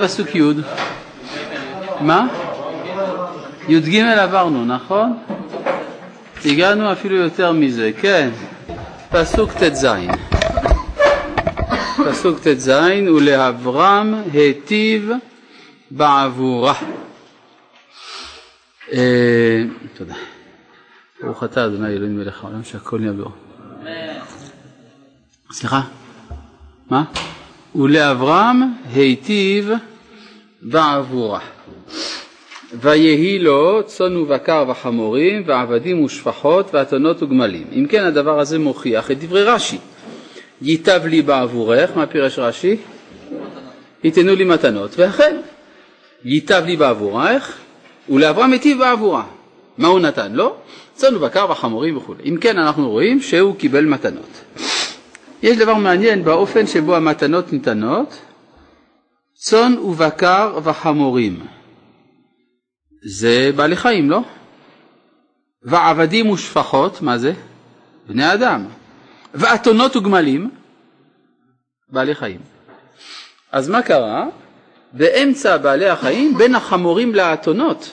פסוק י' מה? י"ג עברנו, נכון? הגענו אפילו יותר מזה, כן, פסוק ט"ז פסוק ט"ז ולאברהם היטיב בעבורה אה, תודה ברוך אתה אדוני אלוהים מלך העולם שהכל נהיה סליחה? מה? ולאברהם היטיב בעבורה. ויהי לו צאן ובקר וחמורים ועבדים ושפחות ואתונות וגמלים. אם כן הדבר הזה מוכיח את דברי רש"י. ייטב לי בעבורך, מה פירש רש"י? ייתנו לי מתנות, ואכן, ייטב לי בעבורך, ולאברהם היטיב בעבורה. מה הוא נתן לו? צאן ובקר וחמורים וכו'. אם כן אנחנו רואים שהוא קיבל מתנות. יש דבר מעניין באופן שבו המתנות ניתנות, צאן ובקר וחמורים. זה בעלי חיים, לא? ועבדים ושפחות, מה זה? בני אדם. ואתונות וגמלים, בעלי חיים. אז מה קרה? באמצע בעלי החיים, בין החמורים לאתונות,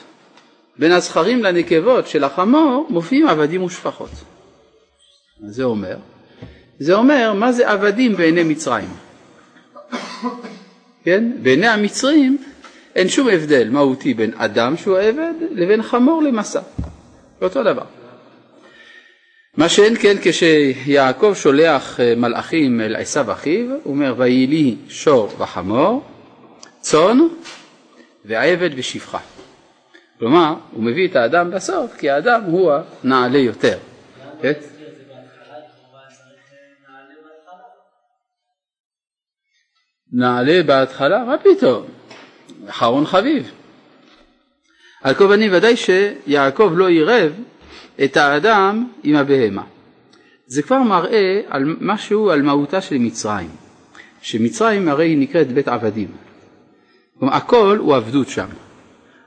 בין הזכרים לנקבות של החמור, מופיעים עבדים ושפחות. מה זה אומר? זה אומר מה זה עבדים בעיני מצרים. כן? בעיני המצרים אין שום הבדל מהותי בין אדם שהוא עבד לבין חמור למסע. אותו דבר. מה שאין כן כשיעקב שולח אה, מלאכים אל עשיו אחיו, הוא אומר ויהי לי שור וחמור, צאן ועבד ושפחה. כלומר, הוא מביא את האדם בסוף, כי האדם הוא הנעלה יותר. כן? נעלה בהתחלה, מה פתאום? אחרון חביב. על כל פנים ודאי שיעקב לא עירב את האדם עם הבהמה. זה כבר מראה על משהו על מהותה של מצרים, שמצרים הרי היא נקראת בית עבדים. כלומר הכל הוא עבדות שם.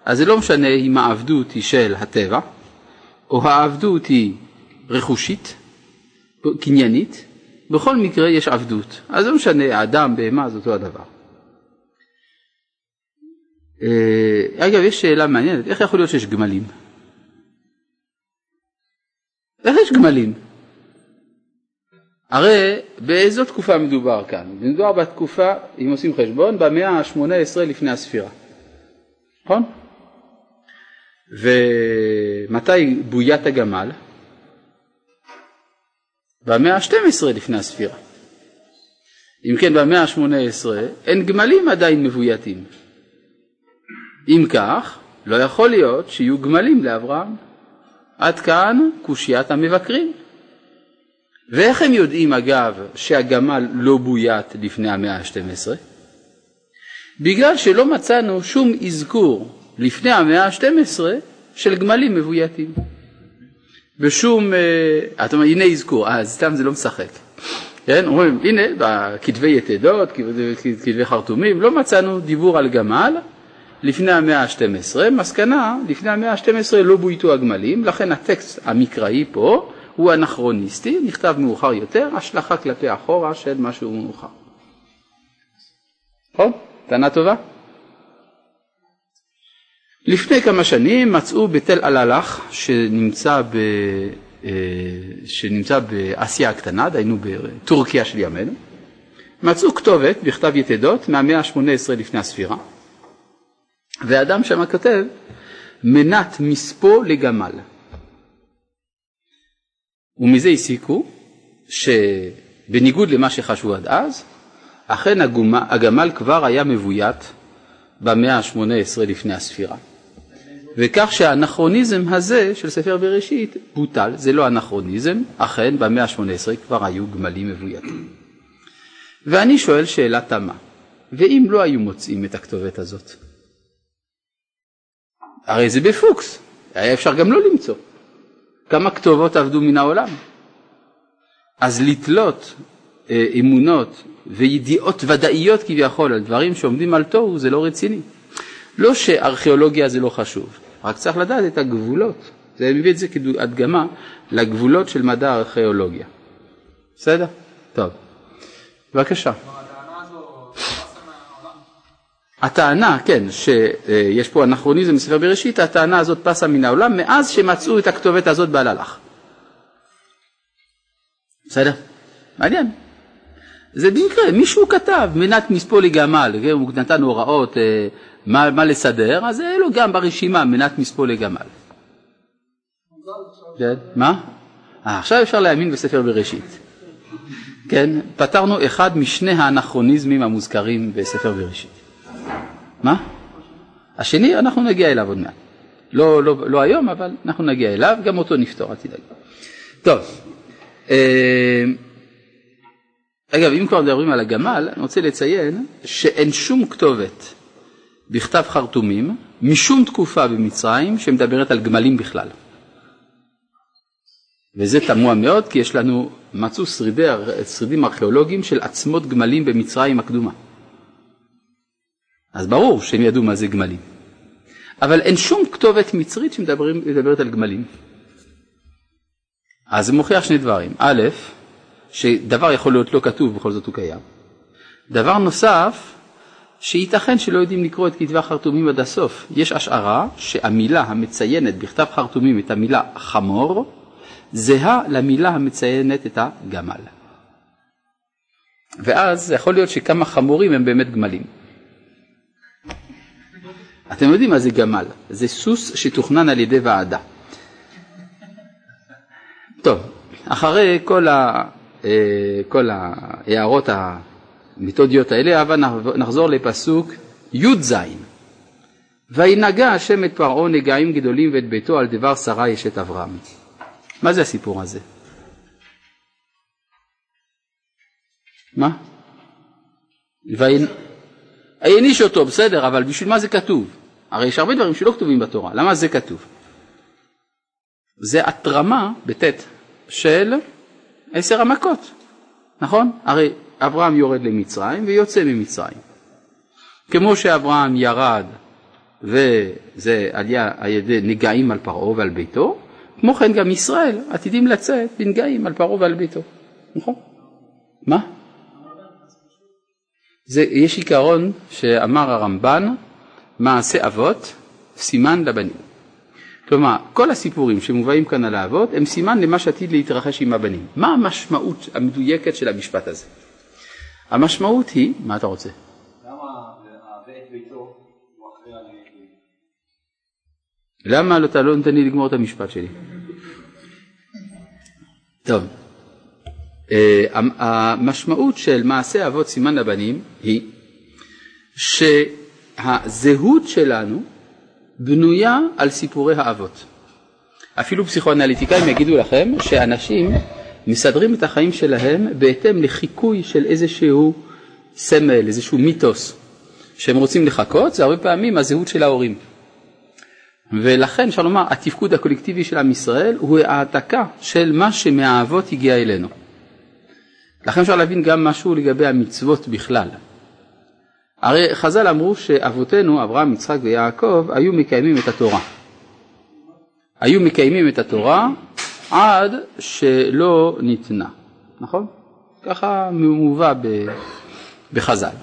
אז זה לא משנה אם העבדות היא של הטבע, או העבדות היא רכושית, קניינית, בכל מקרה יש עבדות. אז לא משנה, אדם, בהמה, זה אותו הדבר. אה, אגב, יש שאלה מעניינת, איך יכול להיות שיש גמלים? איך יש גמלים? הרי באיזו תקופה מדובר כאן? מדובר בתקופה, אם עושים חשבון, במאה ה-18 לפני הספירה, נכון? ומתי בוית הגמל? במאה ה-12 לפני הספירה. אם כן, במאה ה-18 אין גמלים עדיין מבויתים. אם כך, לא יכול להיות שיהיו גמלים לאברהם. עד כאן קושיית המבקרים. ואיך הם יודעים אגב שהגמל לא בוית לפני המאה ה-12? בגלל שלא מצאנו שום אזכור לפני המאה ה-12 של גמלים מבויתים. בשום, אה, אתה אומר הנה אזכור, אה סתם זה לא משחק, כן, אומרים הנה בכתבי יתדות, כתבי חרטומים, לא מצאנו דיבור על גמל לפני המאה ה-12, מסקנה לפני המאה ה-12 לא בויתו הגמלים, לכן הטקסט המקראי פה הוא אנכרוניסטי, נכתב מאוחר יותר, השלכה כלפי אחורה של משהו מאוחר. נכון? טענה טובה? לפני כמה שנים מצאו בתל אללח שנמצא, ב, אה, שנמצא באסיה הקטנה, דהיינו בטורקיה של ימינו, מצאו כתובת בכתב יתדות מהמאה ה-18 לפני הספירה, ואדם שם כותב מנת מספו לגמל. ומזה הסיקו שבניגוד למה שחשבו עד אז, אכן הגמל כבר היה מבוית במאה ה-18 לפני הספירה. וכך שהאנכרוניזם הזה של ספר בראשית בוטל, זה לא אנכרוניזם, אכן במאה ה-18 כבר היו גמלים מבויתים. ואני שואל שאלה תמה, ואם לא היו מוצאים את הכתובת הזאת? הרי זה בפוקס, היה אפשר גם לא למצוא. כמה כתובות עבדו מן העולם? אז לתלות אה, אמונות וידיעות ודאיות כביכול על דברים שעומדים על תוהו זה לא רציני. לא שארכיאולוגיה זה לא חשוב, רק צריך לדעת את הגבולות. זה מביא את זה כהדגמה לגבולות של מדע הארכיאולוגיה. בסדר? טוב. בבקשה. הטענה, כן, שיש פה אנכרוניזם בספר בראשית, הטענה הזאת פסה מן העולם מאז שמצאו את הכתובת הזאת בעל הלך. בסדר? מעניין. זה במקרה, מישהו כתב מנת מספולי גמל, כן, הוא נתן הוראות אה, מה, מה לסדר, אז היה לו גם ברשימה מנת מספולי גמל. כן, מה? אה, עכשיו אפשר להאמין בספר בראשית. כן, פתרנו אחד משני האנכרוניזמים המוזכרים בספר בראשית. מה? השני, אנחנו נגיע אליו עוד מעט. לא, לא, לא היום, אבל אנחנו נגיע אליו, גם אותו נפתור, אל תדאג. טוב, אה, אגב, אם כבר מדברים על הגמל, אני רוצה לציין שאין שום כתובת בכתב חרטומים משום תקופה במצרים שמדברת על גמלים בכלל. וזה תמוה מאוד כי יש לנו, מצאו שרידי, שרידים ארכיאולוגיים של עצמות גמלים במצרים הקדומה. אז ברור שהם ידעו מה זה גמלים. אבל אין שום כתובת מצרית שמדברת על גמלים. אז זה מוכיח שני דברים. א', שדבר יכול להיות לא כתוב, בכל זאת הוא קיים. דבר נוסף, שייתכן שלא יודעים לקרוא את כתבי החרטומים עד הסוף. יש השערה שהמילה המציינת בכתב חרטומים את המילה חמור, זהה למילה המציינת את הגמל. ואז יכול להיות שכמה חמורים הם באמת גמלים. אתם יודעים מה זה גמל? זה סוס שתוכנן על ידי ועדה. טוב, אחרי כל, ה, אה, כל ההערות המתודיות האלה, אבל נחזור לפסוק י"ז: וינגע השם את פרעה נגעים גדולים ואת ביתו על דבר שרה אשת אברהם. מה זה הסיפור הזה? מה? העניש אותו, בסדר, אבל בשביל מה זה כתוב? הרי יש הרבה דברים שלא כתובים בתורה, למה זה כתוב? זה התרמה, בטית, של עשר המכות, נכון? הרי אברהם יורד למצרים ויוצא ממצרים. כמו שאברהם ירד וזה על ידי נגעים על פרעה ועל ביתו, כמו כן גם ישראל עתידים לצאת בנגעים על פרעה ועל ביתו, נכון? מה? זה, יש עיקרון שאמר הרמב"ן, מעשה אבות, סימן לבנים. כלומר, כל הסיפורים שמובאים כאן על האבות הם סימן למה שעתיד להתרחש עם הבנים. מה המשמעות המדויקת של המשפט הזה? המשמעות היא, מה אתה רוצה? למה אתה לא נותן לי לגמור את המשפט שלי? טוב, אה, המשמעות של מעשה אבות סימן לבנים היא שהזהות שלנו בנויה על סיפורי האבות. אפילו פסיכואנליטיקאים יגידו לכם שאנשים מסדרים את החיים שלהם בהתאם לחיקוי של איזשהו סמל, איזשהו מיתוס שהם רוצים לחכות, זה הרבה פעמים הזהות של ההורים. ולכן אפשר לומר, התפקוד הקולקטיבי של עם ישראל הוא העתקה של מה שמהאבות הגיע אלינו. לכן אפשר להבין גם משהו לגבי המצוות בכלל. הרי חז"ל אמרו שאבותינו, אברהם, יצחק ויעקב, היו מקיימים את התורה. היו מקיימים את התורה עד שלא ניתנה, נכון? ככה מובא בחז"ל.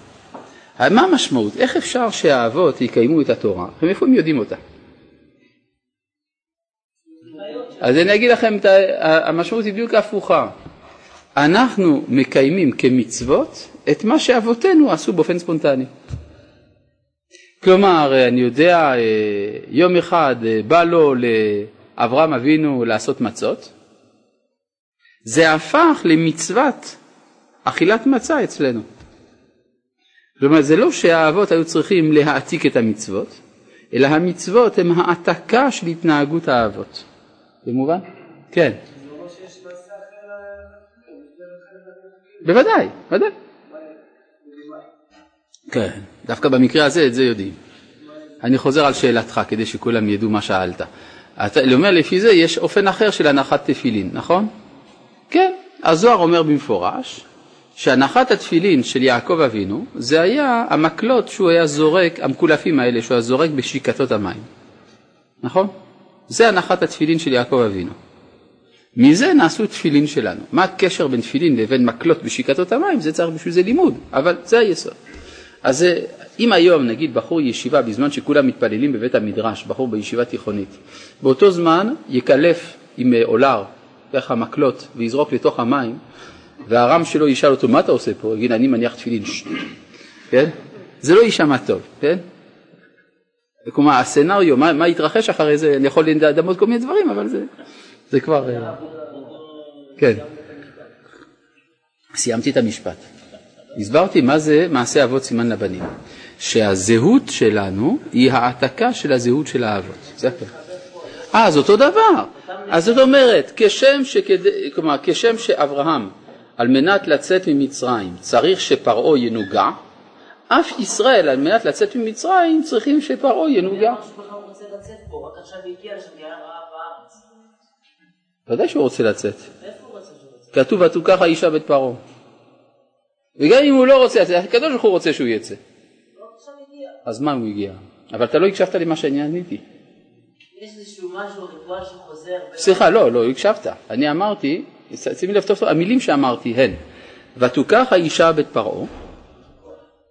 מה המשמעות? איך אפשר שהאבות יקיימו את התורה? ומאיפה הם יודעים אותה? אז אני אגיד לכם, המשמעות היא בדיוק הפוכה. אנחנו מקיימים כמצוות את מה שאבותינו עשו באופן ספונטני. כלומר, אני יודע, אה, יום אחד אה, בא לו לאברהם אבינו לעשות מצות, זה הפך למצוות אכילת מצה אצלנו. כלומר, זה לא שהאבות היו צריכים להעתיק את המצוות, אלא המצוות הן העתקה של התנהגות האבות. זה מובן? כן. בוודאי, בוודאי. כן, דווקא במקרה הזה את זה יודעים. אני חוזר על שאלתך כדי שכולם ידעו מה שאלת. אתה אומר לפי זה יש אופן אחר של הנחת תפילין, נכון? כן, הזוהר אומר במפורש שהנחת התפילין של יעקב אבינו זה היה המקלות שהוא היה זורק, המקולפים האלה שהוא היה זורק בשיקתות המים, נכון? זה הנחת התפילין של יעקב אבינו. מזה נעשו תפילין שלנו. מה הקשר בין תפילין לבין מקלות בשיקתות המים? זה צריך בשביל זה לימוד, אבל זה היסוד. אז זה, אם היום נגיד בחור ישיבה בזמן שכולם מתפללים בבית המדרש, בחור בישיבה תיכונית, באותו זמן יקלף עם אה, אולר, ככה מקלות, ויזרוק לתוך המים, והרם שלו ישאל אותו, מה אתה עושה פה? יגיד, אני מניח תפילין, כן? זה לא יישמע טוב, כן? כלומר, הסצנריו, מה, מה יתרחש אחרי זה, אני יכול לדמות כל מיני דברים, אבל זה, זה כבר... אה, כן. סיימתי את המשפט. הסברתי מה זה מעשה אבות סימן לבנים. שהזהות שלנו היא העתקה של הזהות של האבות. זה הכל. אה, זה אותו דבר. אז זאת אומרת, כשם, שכד... כלומר, כשם שאברהם, על מנת לצאת ממצרים, צריך שפרעה ינוגע, אף ישראל, על מנת לצאת ממצרים, צריכים שפרעה ינוגע. ודאי שהוא רוצה לצאת. כתוב ותוכח האישה בית פרעה. וגם אם הוא לא רוצה לצאת, הקדוש ברוך הוא רוצה שהוא יצא. אז מה הוא הגיע? אבל אתה לא הקשבת למה שאני עניתי. יש איזשהו משהו, ריטואל שחוזר. סליחה, לא, לא הקשבת. אני אמרתי, שימי לב טוב, המילים שאמרתי הן, ותוכח האישה בית פרעה,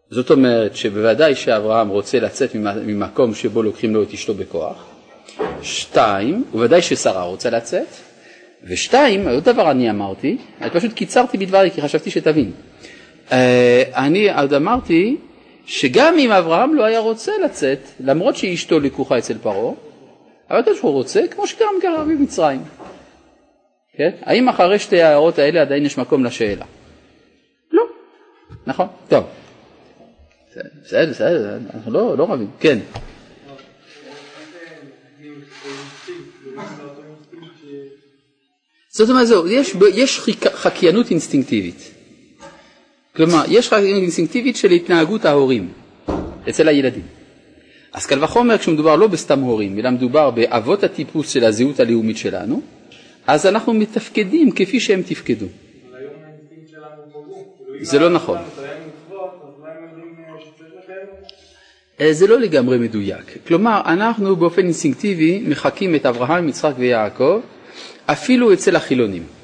זאת אומרת שבוודאי שאברהם רוצה לצאת ממקום שבו לוקחים לו את אשתו בכוח, שתיים, ובוודאי ששרה רוצה לצאת, ושתיים, עוד דבר אני אמרתי, אני פשוט קיצרתי בדברי כי חשבתי שתבין. אה, אני עוד אמרתי שגם אם אברהם לא היה רוצה לצאת, למרות שאשתו לקוחה אצל פרעה, אבל הקדוש הוא רוצה, כמו שגם קרה במצרים. כן? האם אחרי שתי ההערות האלה עדיין יש מקום לשאלה? לא. נכון, טוב. בסדר, בסדר, אנחנו לא, לא רבים. כן. זאת אומרת, זהו, יש, יש חקיינות אינסטינקטיבית. כלומר, יש חקיינות אינסטינקטיבית של התנהגות ההורים אצל הילדים. אז קל וחומר כשמדובר לא בסתם הורים, אלא מדובר באבות הטיפוס של הזהות הלאומית שלנו, אז אנחנו מתפקדים כפי שהם תפקדו. זה לא נכון. אה, זה לא לגמרי מדויק. כלומר, אנחנו באופן אינסטינקטיבי מחקים את אברהם, יצחק ויעקב, אפילו אצל החילונים.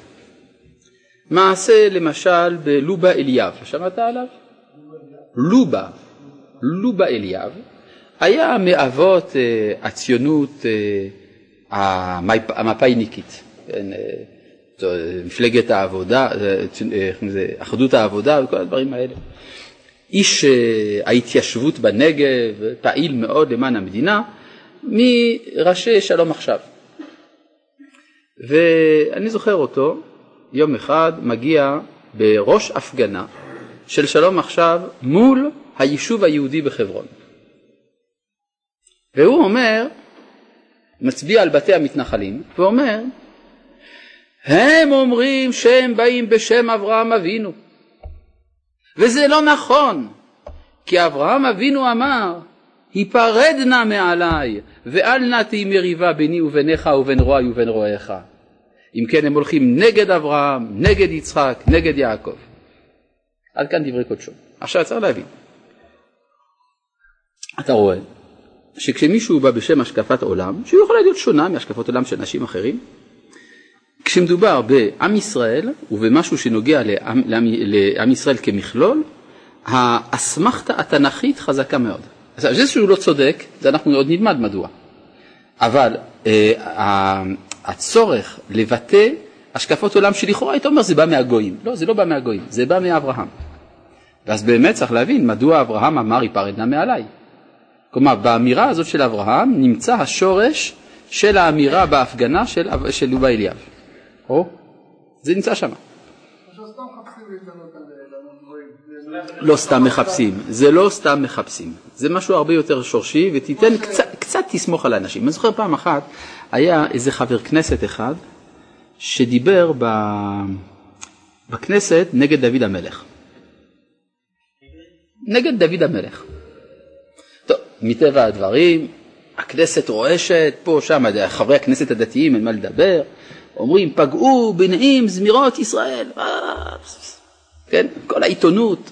מעשה למשל בלובה אליאב, שמעת עליו? לובה, לובה אליאב, היה מאבות אה, הציונות אה, המפא"יניקית, כן, מפלגת העבודה, אחדות העבודה וכל הדברים האלה. איש ההתיישבות בנגב, פעיל מאוד למען המדינה, מראשי שלום עכשיו. ואני זוכר אותו, יום אחד מגיע בראש הפגנה של שלום עכשיו מול היישוב היהודי בחברון. והוא אומר, מצביע על בתי המתנחלים, ואומר, הם אומרים שהם באים בשם אברהם אבינו. וזה לא נכון, כי אברהם אבינו אמר, היפרד נא מעליי, ואל נא תהי מריבה ביני וביניך ובין רועי ובין רועיך. אם כן הם הולכים נגד אברהם, נגד יצחק, נגד יעקב. עד כאן דברי קודשו. עכשיו צריך להבין. אתה רואה שכשמישהו בא בשם השקפת עולם, שהיא יכולה להיות שונה מהשקפות עולם של אנשים אחרים, כשמדובר בעם ישראל ובמשהו שנוגע לעם, לעם, לעם ישראל כמכלול, האסמכתה התנ"כית חזקה מאוד. אז זה שהוא לא צודק, זה אנחנו עוד נלמד מדוע. אבל אה, הצורך לבטא השקפות עולם שלכאורה היית אומר זה בא מהגויים. לא, זה לא בא מהגויים, זה בא מאברהם. ואז באמת צריך להבין מדוע אברהם אמר ייפרד נא מעליי. כלומר, באמירה הזאת של אברהם נמצא השורש של האמירה בהפגנה של, של לובה אליאב. או, זה נמצא שם. לא סתם מחפשים, זה לא סתם מחפשים, זה משהו הרבה יותר שורשי ותיתן קצת, קצת תסמוך על האנשים. אני זוכר פעם אחת היה איזה חבר כנסת אחד שדיבר ב... בכנסת נגד דוד המלך. נגד דוד המלך. טוב, מטבע הדברים, הכנסת רועשת, פה, שם, חברי הכנסת הדתיים, אין מה לדבר, אומרים, פגעו בנעים זמירות ישראל. כן, כל העיתונות.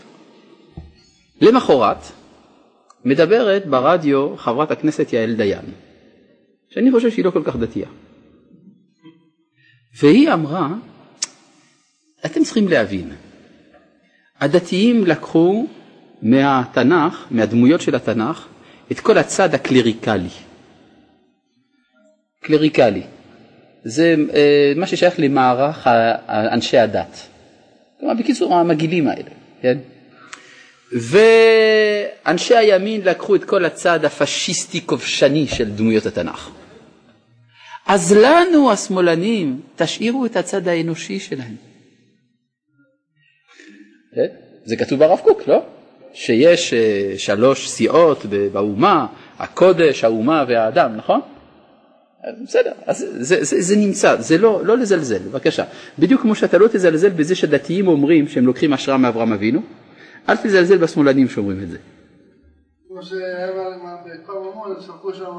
למחרת מדברת ברדיו חברת הכנסת יעל דיין, שאני חושב שהיא לא כל כך דתייה. והיא אמרה, אתם צריכים להבין, הדתיים לקחו מהתנ"ך, מהדמויות של התנ"ך, את כל הצד הקלריקלי. קלריקלי. זה אה, מה ששייך למערך אנשי הדת. כלומר, בקיצור, המגעילים האלה, כן? ואנשי הימין לקחו את כל הצד הפשיסטי-כובשני של דמויות התנ"ך. אז לנו, השמאלנים, תשאירו את הצד האנושי שלהם. כן? זה כתוב ברב קוק, לא? שיש אה, שלוש סיעות באומה, הקודש, האומה והאדם, נכון? בסדר, אז זה, זה, זה נמצא, זה לא, לא לזלזל, בבקשה. בדיוק כמו שאתה לא תזלזל בזה שדתיים אומרים שהם לוקחים השראה מאברהם אבינו, אל תזלזל בשמאלנים שאומרים את זה. כמו שהיה בכפר ממון, שלחו שם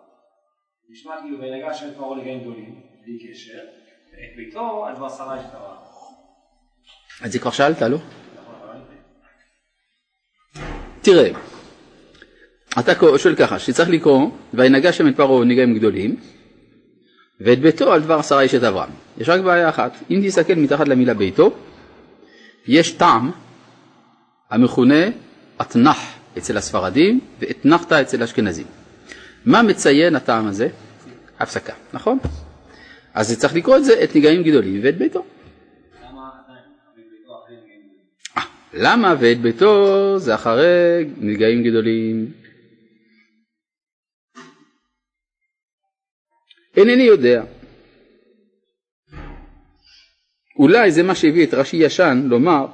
נשמע כאילו וינגע השם את פרעה לגעים גדולים, בלי קשר, את ביתו על דבר שרה אשתרה. את זה כבר שאלת, לא? תראה, אתה שואל ככה, שצריך לקרוא, וינגע שם את פרעה נגעים גדולים, ואת ביתו על דבר עשרה איש את אברהם. יש רק בעיה אחת, אם תסתכל מתחת למילה ביתו, יש טעם המכונה אתנח אצל הספרדים ואתנחתא אצל האשכנזים. מה מציין הטעם הזה? הפסקה, נכון? אז צריך לקרוא את זה, את נגעים גדולים ואת ביתו. למה ואת ביתו זה אחרי נגעים גדולים? אינני יודע. אולי זה מה שהביא את רש"י ישן לומר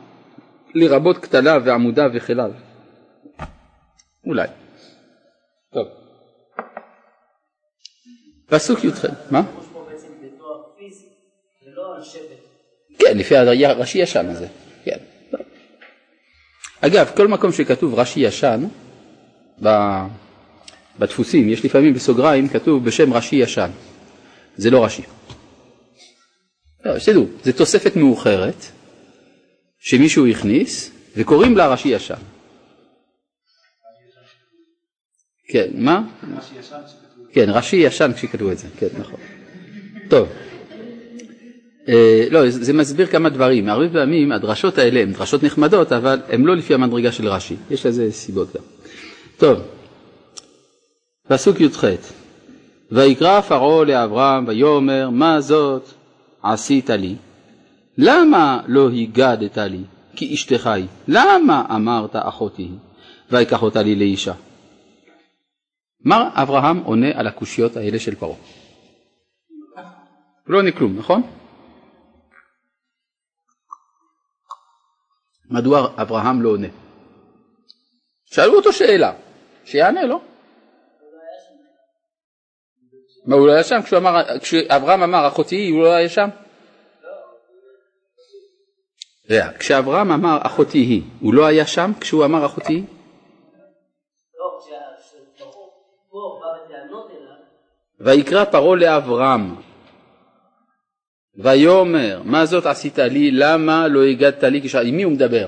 לרבות כתליו ועמודיו וכליו. אולי. טוב. פסוק י"ח, מה? כן, לפי הרש"י ישן הזה, כן. אגב, כל מקום שכתוב רש"י ישן, בדפוסים, יש לפעמים בסוגריים כתוב בשם רש"י ישן, זה לא רש"י. לא, שתדעו, זו תוספת מאוחרת שמישהו הכניס וקוראים לה רש"י ישן. כן, מה? רש"י ישן כן, רש"י ישן כשכתבו את זה, כן, נכון. טוב. אה, לא, זה מסביר כמה דברים. הרבה פעמים הדרשות האלה הן דרשות נחמדות, אבל הן לא לפי המדרגה של רש"י. יש לזה סיבות גם. טוב, פסוק י"ח: ויקרא פרעה לאברהם ויאמר מה זאת עשית לי? למה לא הגדת לי כי אשתך היא? למה אמרת אחותי ויקח אותה לי לאישה? מר אברהם עונה על הקושיות האלה של פרעה. הוא לא עונה כלום, נכון? מדוע אברהם לא עונה? שאלו אותו שאלה, שיענה, לא? מה, הוא לא היה שם? כשאברהם אמר אחותי, הוא לא היה שם? כשאברהם אמר אחותי היא, הוא לא היה שם כשהוא אמר אחותי היא? ויקרא פרעה לאברהם ויאמר מה זאת עשית לי למה לא הגדת לי כש... עם מי הוא מדבר?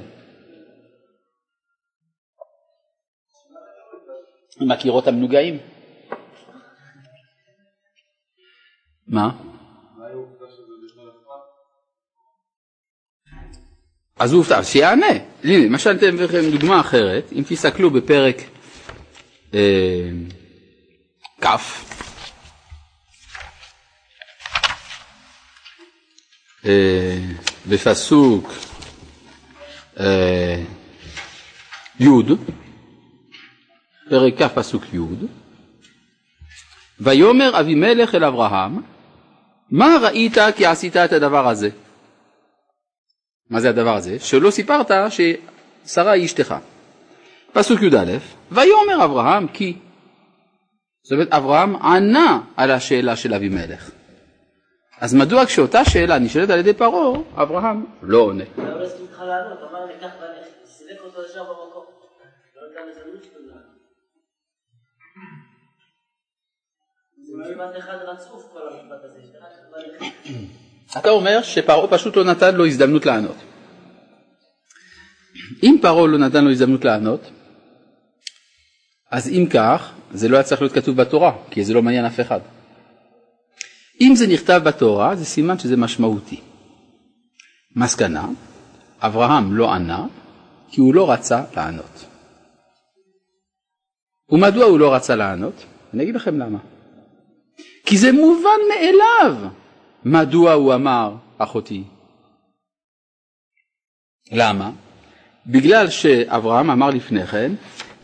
עם הקירות המנוגעים? מה? אז הוא הופתע, שיענה. הנה, למשל אתן לכם דוגמה אחרת, אם תסתכלו בפרק אה, כ', אה, בפסוק אה, י', פרק כ' פסוק י', ויאמר אבימלך אל אברהם, מה ראית כי עשית את הדבר הזה? מה זה הדבר הזה? שלא סיפרת ששרה היא אשתך. פסוק י"א, ויאמר אברהם כי. זאת אומרת, אברהם ענה על השאלה של אבימלך. אז מדוע כשאותה שאלה נשאלת על ידי פרעה, אברהם לא עונה? אתה אומר שפרעה פשוט לא נתן לו הזדמנות לענות. אם פרעה לא נתן לו הזדמנות לענות, אז אם כך, זה לא היה צריך להיות כתוב בתורה, כי זה לא מעניין אף אחד. אם זה נכתב בתורה, זה סימן שזה משמעותי. מסקנה, אברהם לא ענה, כי הוא לא רצה לענות. ומדוע הוא לא רצה לענות? אני אגיד לכם למה. כי זה מובן מאליו. מדוע הוא אמר אחותי? למה? בגלל שאברהם אמר לפני כן,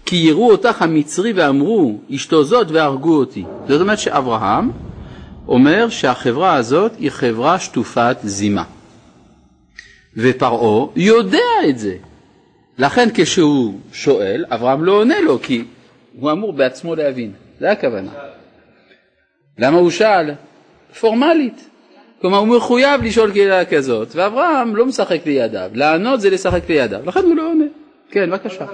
כי יראו אותך המצרי ואמרו אשתו זאת והרגו אותי. זאת אומרת שאברהם אומר שהחברה הזאת היא חברה שטופת זימה. ופרעה יודע את זה. לכן כשהוא שואל, אברהם לא עונה לו, כי הוא אמור בעצמו להבין. זה הכוונה. למה הוא שאל? פורמלית. כלומר, הוא מחויב לשאול שאלה כזאת, ואברהם לא משחק לידיו. לענות זה לשחק לידיו, לכן הוא לא עונה. כן, בבקשה.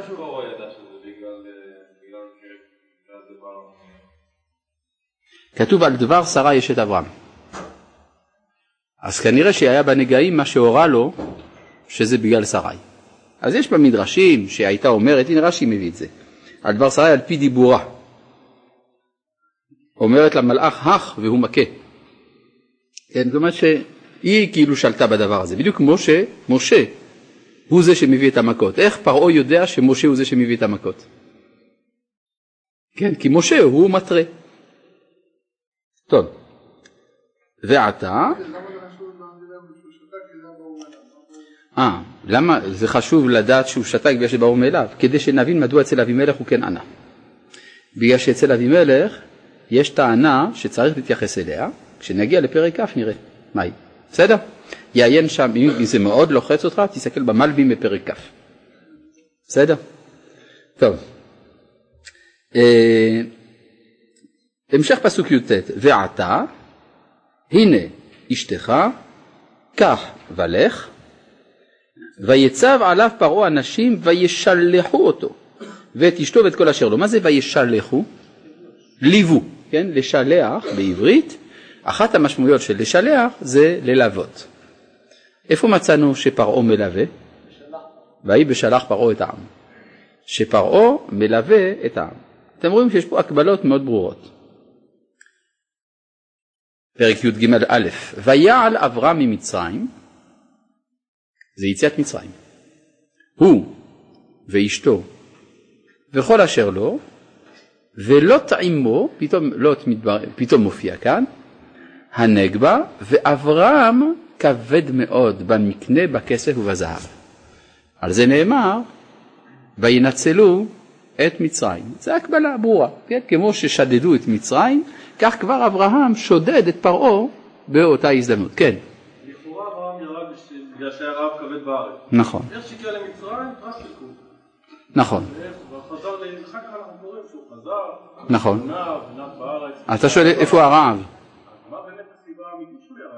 כתוב על דבר שרה יש את אברהם. אז כנראה שהיה בנגעים מה שהורה לו, שזה בגלל שרי. אז יש במדרשים שהייתה אומרת, הנה רש"י מביא את זה, על דבר שרי על פי דיבורה. אומרת למלאך הך והוא מכה. כן, זאת אומרת שהיא כאילו שלטה בדבר הזה, בדיוק כמו שמשה הוא זה שמביא את המכות. איך פרעה יודע שמשה הוא זה שמביא את המכות? כן, כי משה הוא מתרה. טוב, ועתה... אה, למה זה חשוב לדעת שהוא שתק בגלל שברור מאליו? כדי שנבין מדוע אצל אבימלך הוא כן ענה. בגלל שאצל אבימלך יש טענה שצריך להתייחס אליה, כשנגיע לפרק כ' נראה מה היא. בסדר? יעיין שם, אם זה מאוד לוחץ אותך, תסתכל במלבים בפרק כ'. בסדר? טוב. המשך פסוק י"ט, ועתה, הנה אשתך, קח ולך, ויצב עליו פרעה אנשים וישלחו אותו, ואת אשתו ואת כל אשר לו. מה זה וישלחו? ליוו, כן? לשלח בעברית, אחת המשמעויות של לשלח זה ללוות. איפה מצאנו שפרעה מלווה? ויהי בשלח פרעה את העם. שפרעה מלווה את העם. אתם רואים שיש פה הקבלות מאוד ברורות. פרק י"ג א', ויעל אברהם ממצרים, זה יציאת מצרים, הוא ואשתו וכל אשר לו, ולוט עמו, פתאום לוט מדבר, פתאום מופיע כאן, הנגבה, ואברהם כבד מאוד במקנה, בכסף ובזהב. על זה נאמר, וינצלו את מצרים. זו הקבלה ברורה, כן? כמו ששדדו את מצרים, כך כבר אברהם שודד את פרעה באותה הזדמנות. כן. לכאורה אברהם ירד בגלל שהיה רעב כבד בארץ. נכון. איך שהגיע למצרים, רק חיכו. נכון. נכון. אתה שואל איפה הרעב? מה באמת הסיבה האמיתית שהוא ירד?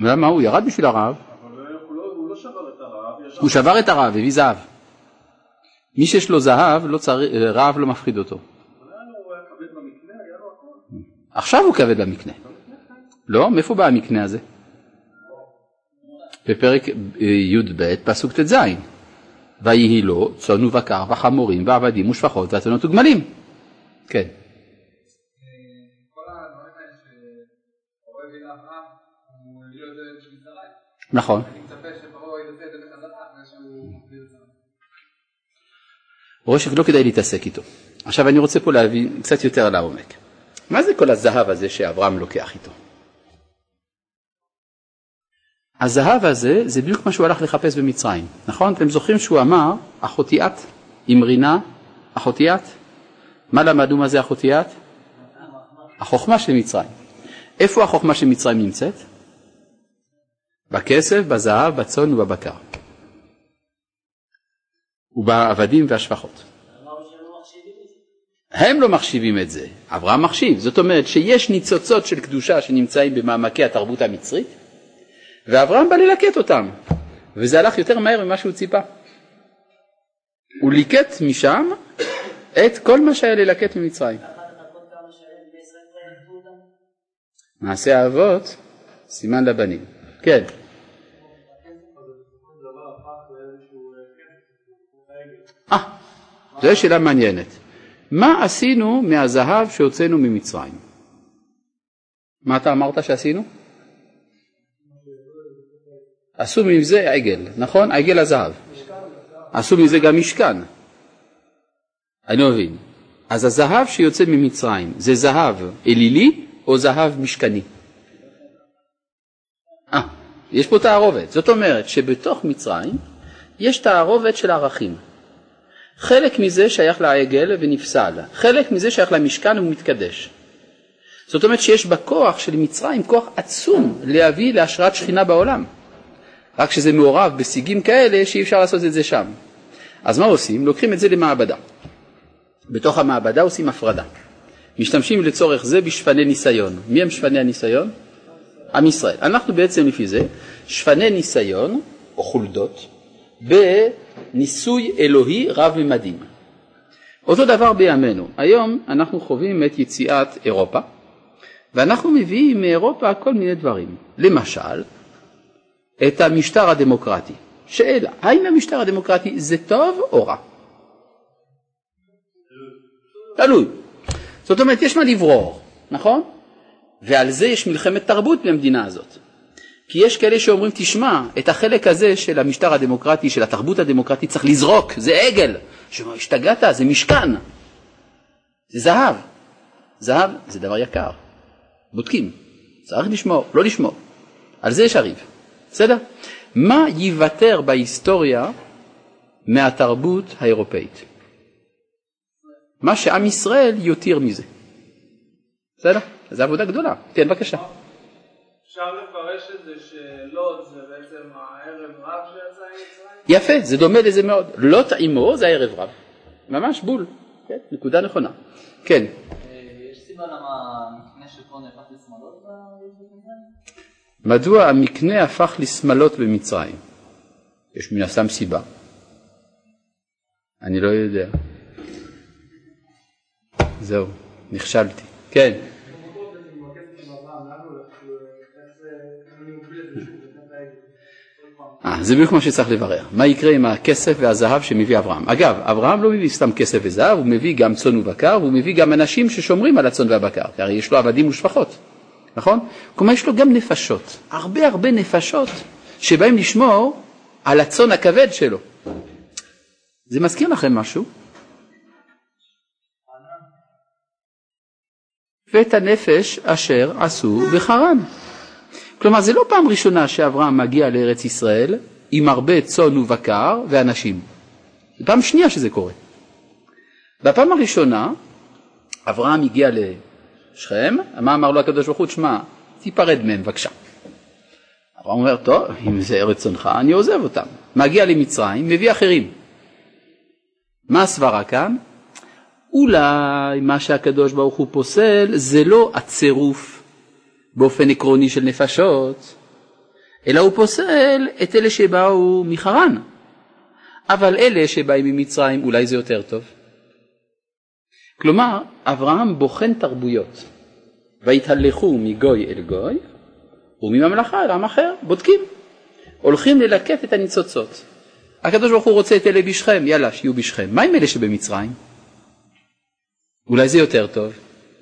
לא. למה הוא ירד בשביל הרעב? הוא לא- לא שבר את הרעב, ישר הוא שבר את הרעב, הביא זהב. מי שיש לו זהב, רעב לא מפחיד אותו. אולי הוא היה כבד במקנה, היה לו הכל. עכשיו הוא כבד במקנה. לא? מאיפה בא המקנה הזה? בפרק אה, י"ב, פסוק ט"ז: ויהי לו צאן ובקר וחמורים ועבדים ושפחות ואתונות וגמלים. כן. הוא. נכון. זה. רואה שלא כדאי להתעסק איתו. עכשיו אני רוצה פה להבין קצת יותר לעומק. מה זה כל הזהב הזה שאברהם לוקח איתו? הזהב הזה זה בדיוק מה שהוא הלך לחפש במצרים, נכון? אתם זוכרים שהוא אמר אחותי את, אמרינה, אחותי את? מה למדנו מה זה אחותי את? החוכמה של מצרים. איפה החוכמה של מצרים נמצאת? בכסף, בזהב, בצאן ובבקר. ובעבדים והשפחות. אמרנו שהם לא מחשיבים את זה. הם לא מחשיבים את זה, אברהם מחשיב. זאת אומרת שיש ניצוצות של קדושה שנמצאים במעמקי התרבות המצרית, ואברהם בא ללקט אותם, וזה הלך יותר מהר ממה שהוא ציפה. הוא ליקט משם את כל מה שהיה ללקט ממצרים. מעשה האבות, סימן לבנים. כן. אה, זו שאלה מעניינת. מה עשינו מהזהב שהוצאנו ממצרים? מה אתה אמרת שעשינו? עשו מזה עגל, נכון? עגל הזהב. עשו מזה גם משכן. אני מבין. אז הזהב שיוצא ממצרים זה זהב אלילי או זהב משכני? אה, יש פה תערובת. זאת אומרת שבתוך מצרים יש תערובת של ערכים. חלק מזה שייך לעגל ונפסל, חלק מזה שייך למשכן ומתקדש. זאת אומרת שיש בכוח של מצרים כוח עצום להביא להשראת שכינה בעולם. רק שזה מעורב בשיגים כאלה שאי אפשר לעשות את זה שם. אז מה עושים? לוקחים את זה למעבדה. בתוך המעבדה עושים הפרדה. משתמשים לצורך זה בשפני ניסיון. מי הם שפני הניסיון? עם ישראל. אנחנו בעצם לפי זה שפני ניסיון, או חולדות, בניסוי אלוהי רב-ממדים. אותו דבר בימינו. היום אנחנו חווים את יציאת אירופה, ואנחנו מביאים מאירופה כל מיני דברים. למשל, את המשטר הדמוקרטי. שאלה, האם המשטר הדמוקרטי זה טוב או רע? תלוי. זאת אומרת, יש מה לברור, נכון? ועל זה יש מלחמת תרבות במדינה הזאת. כי יש כאלה שאומרים, תשמע, את החלק הזה של המשטר הדמוקרטי, של התרבות הדמוקרטית, צריך לזרוק, זה עגל. השתגעת, זה משכן, זה זהב. זהב זה דבר יקר, בודקים, צריך לשמור, לא לשמור. על זה יש הריב, בסדר? מה ייוותר בהיסטוריה מהתרבות האירופאית? מה שעם ישראל יותיר מזה. בסדר? זו עבודה גדולה. כן, בבקשה. אפשר לפרש את זה שלוט זה בעצם הערב רב שיצא עם מצרים? יפה, זה דומה לזה מאוד. לוט עמו זה הערב רב. ממש בול. כן, נקודה נכונה. כן. יש סיבה למה המקנה של פה נהפך לשמאלות במצרים? מדוע המקנה הפך לשמלות במצרים? יש מן הסתם סיבה. אני לא יודע. זהו, נכשלתי. כן. אה, זה בדיוק מה שצריך לברר. מה יקרה עם הכסף והזהב שמביא אברהם? אגב, אברהם לא מביא סתם כסף וזהב, הוא מביא גם צאן ובקר, והוא מביא גם אנשים ששומרים על הצאן והבקר, כי הרי יש לו עבדים ושפחות, נכון? כלומר, יש לו גם נפשות, הרבה הרבה נפשות שבאים לשמור על הצאן הכבד שלו. זה מזכיר לכם משהו? ואת הנפש אשר עשו בחרן. כלומר, זה לא פעם ראשונה שאברהם מגיע לארץ ישראל עם הרבה צאן ובקר ואנשים. זו פעם שנייה שזה קורה. בפעם הראשונה, אברהם הגיע לשכם, מה אמר לו הקדוש ברוך הוא? שמע, תיפרד מהם בבקשה. אברהם אומר, טוב, אם זה ארץ צונך, אני עוזב אותם. מגיע למצרים, מביא אחרים. מה הסברה כאן? אולי מה שהקדוש ברוך הוא פוסל זה לא הצירוף באופן עקרוני של נפשות, אלא הוא פוסל את אלה שבאו מחרן. אבל אלה שבאים ממצרים אולי זה יותר טוב. כלומר, אברהם בוחן תרבויות. ויתהלכו מגוי אל גוי ומממלכה אל עם אחר, בודקים. הולכים ללקט את הניצוצות. הקדוש ברוך הוא רוצה את אלה בשכם, יאללה, שיהיו בשכם. מה עם אלה שבמצרים? אולי זה יותר טוב,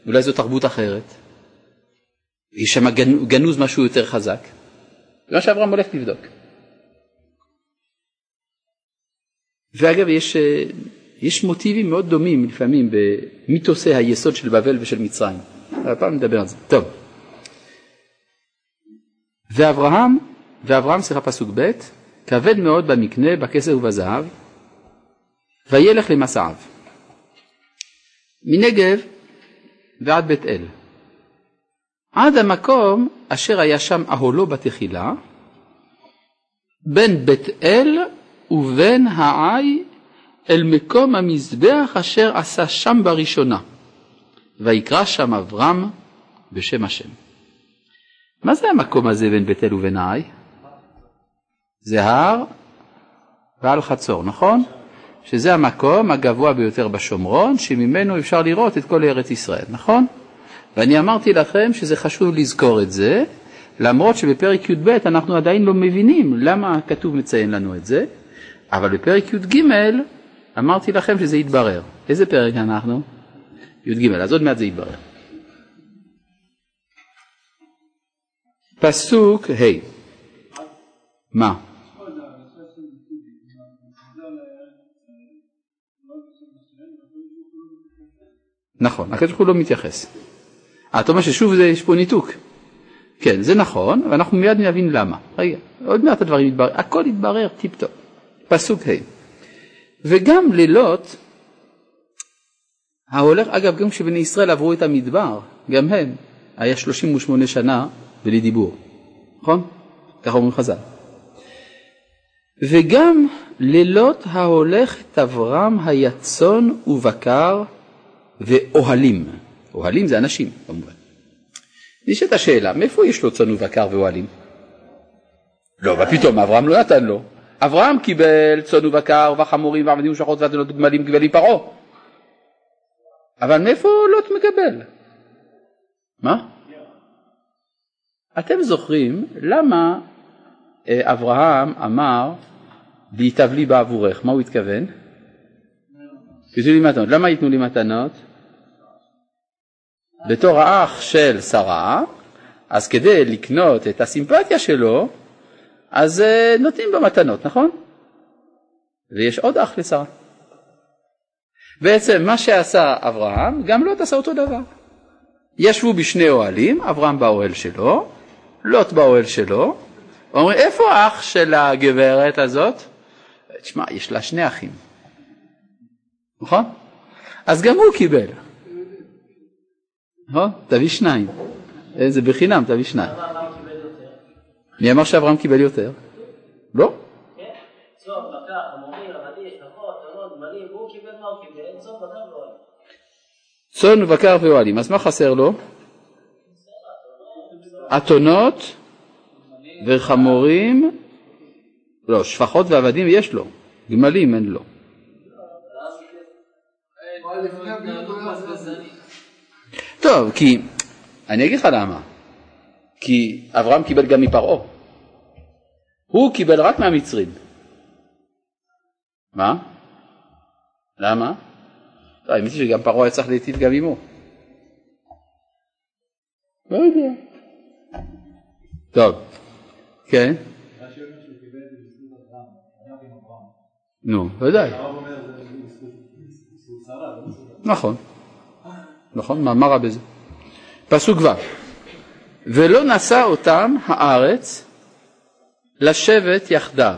אולי זו תרבות אחרת. יש שם גנוז משהו יותר חזק. זה מה שאברהם הולך לבדוק. ואגב, יש, אה, יש מוטיבים מאוד דומים לפעמים במיתוסי היסוד של בבל ושל מצרים. הפעם נדבר על זה. טוב. ואברהם, ואברהם, סליחה פסוק ב', כבד מאוד במקנה, בכסף ובזהב, וילך למסעיו. מנגב ועד בית אל. עד המקום אשר היה שם אהולו בתחילה, בין בית אל ובין העי אל מקום המזבח אשר עשה שם בראשונה, ויקרא שם אברהם בשם השם. מה זה המקום הזה בין בית אל ובין העי? זה הר ועל חצור, נכון? שזה המקום הגבוה ביותר בשומרון, שממנו אפשר לראות את כל ארץ ישראל, נכון? ואני אמרתי לכם שזה חשוב לזכור את זה, למרות שבפרק י"ב אנחנו עדיין לא מבינים למה הכתוב מציין לנו את זה, אבל בפרק י"ג אמרתי לכם שזה יתברר. איזה פרק אנחנו? י"ג, אז עוד מעט זה יתברר. פסוק ה' מה? נכון, הקדוש ברוך הוא לא מתייחס. אתה אומר ששוב זה, יש פה ניתוק. כן, זה נכון, ואנחנו מיד נבין למה. רגע, עוד מעט הדברים יתברר, הכל יתברר טיפ-טופ. פסוק ה' וגם ללוט ההולך, אגב, גם כשבני ישראל עברו את המדבר, גם הם, היה 38 שנה בלי דיבור, נכון? ככה אומרים חז"ל. וגם לילות ההולך היה צאן ובקר ואוהלים. אוהלים זה אנשים כמובן. נשאלת השאלה, מאיפה יש לו צאן ובקר ואוהלים? לא, מה פתאום, אברהם לא נתן לו. אברהם קיבל צאן ובקר וחמורים ועבדים ושחות ואדונות גמלים גמלים פרעה. אבל מאיפה לוט מקבל? מה? אתם זוכרים למה אה, אברהם אמר וייטב לי בעבורך, מה הוא התכוון? ייתנו לי מתנות. למה ייתנו לי מתנות? בתור האח של שרה, אז כדי לקנות את הסימפתיה שלו, אז uh, נותנים לו מתנות, נכון? ויש עוד אח לשרה. בעצם מה שעשה אברהם, גם לוט עשה אותו דבר. ישבו בשני אוהלים, אברהם באוהל שלו, לוט באוהל שלו, אומרים, איפה האח של הגברת הזאת? תשמע, יש לה שני אחים, נכון? אז גם הוא קיבל. תביא שניים. זה בחינם, תביא שניים. מי אמר שאברהם קיבל יותר? לא. צאן ובקר ואוהלים. אז מה חסר לו? אתונות וחמורים, לא, שפחות ועבדים יש לו, גמלים אין לו. טוב, כי, אני אגיד לך למה. כי אברהם קיבל גם מפרעה. הוא קיבל רק מהמצרים. מה? למה? לא, האמת היא שגם פרעה היה צריך להיטיב גם עמו. לא יודע. טוב, כן? נו, ודאי. נכון, נכון, מה רע בזה? פסוק ו' ולא נשא אותם הארץ לשבת יחדיו,